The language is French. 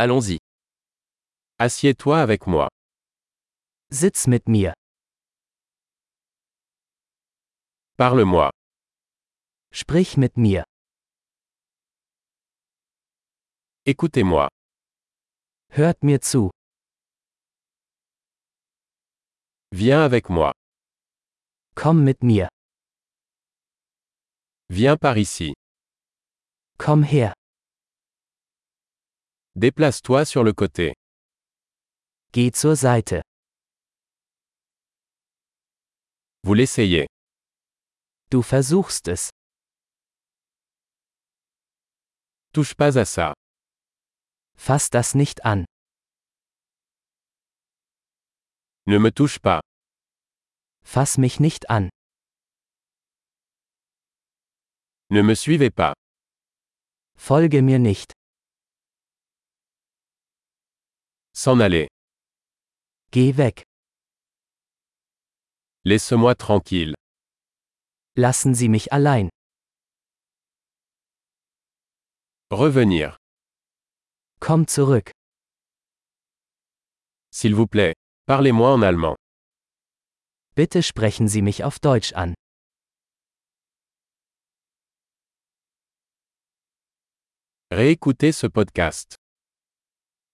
Allons-y. Assieds-toi avec moi. Sitz mit mir. Parle-moi. Sprich mit mir. Écoutez-moi. Hört mir zu. Viens avec moi. Komm mit mir. Viens par ici. Komm her. Déplace-toi sur le côté. Geh zur Seite. Vous l'essayez. Du versuchst es. Touche pas à ça. Fass das nicht an. Ne me touche pas. Fass mich nicht an. Ne me suivez pas. Folge mir nicht. S'en aller. Geh weg. Laisse-moi tranquille. Lassen Sie mich allein. Revenir. Komm zurück. S'il vous plaît. Parlez-moi en allemand. Bitte sprechen Sie mich auf Deutsch an. Réécoutez ce podcast.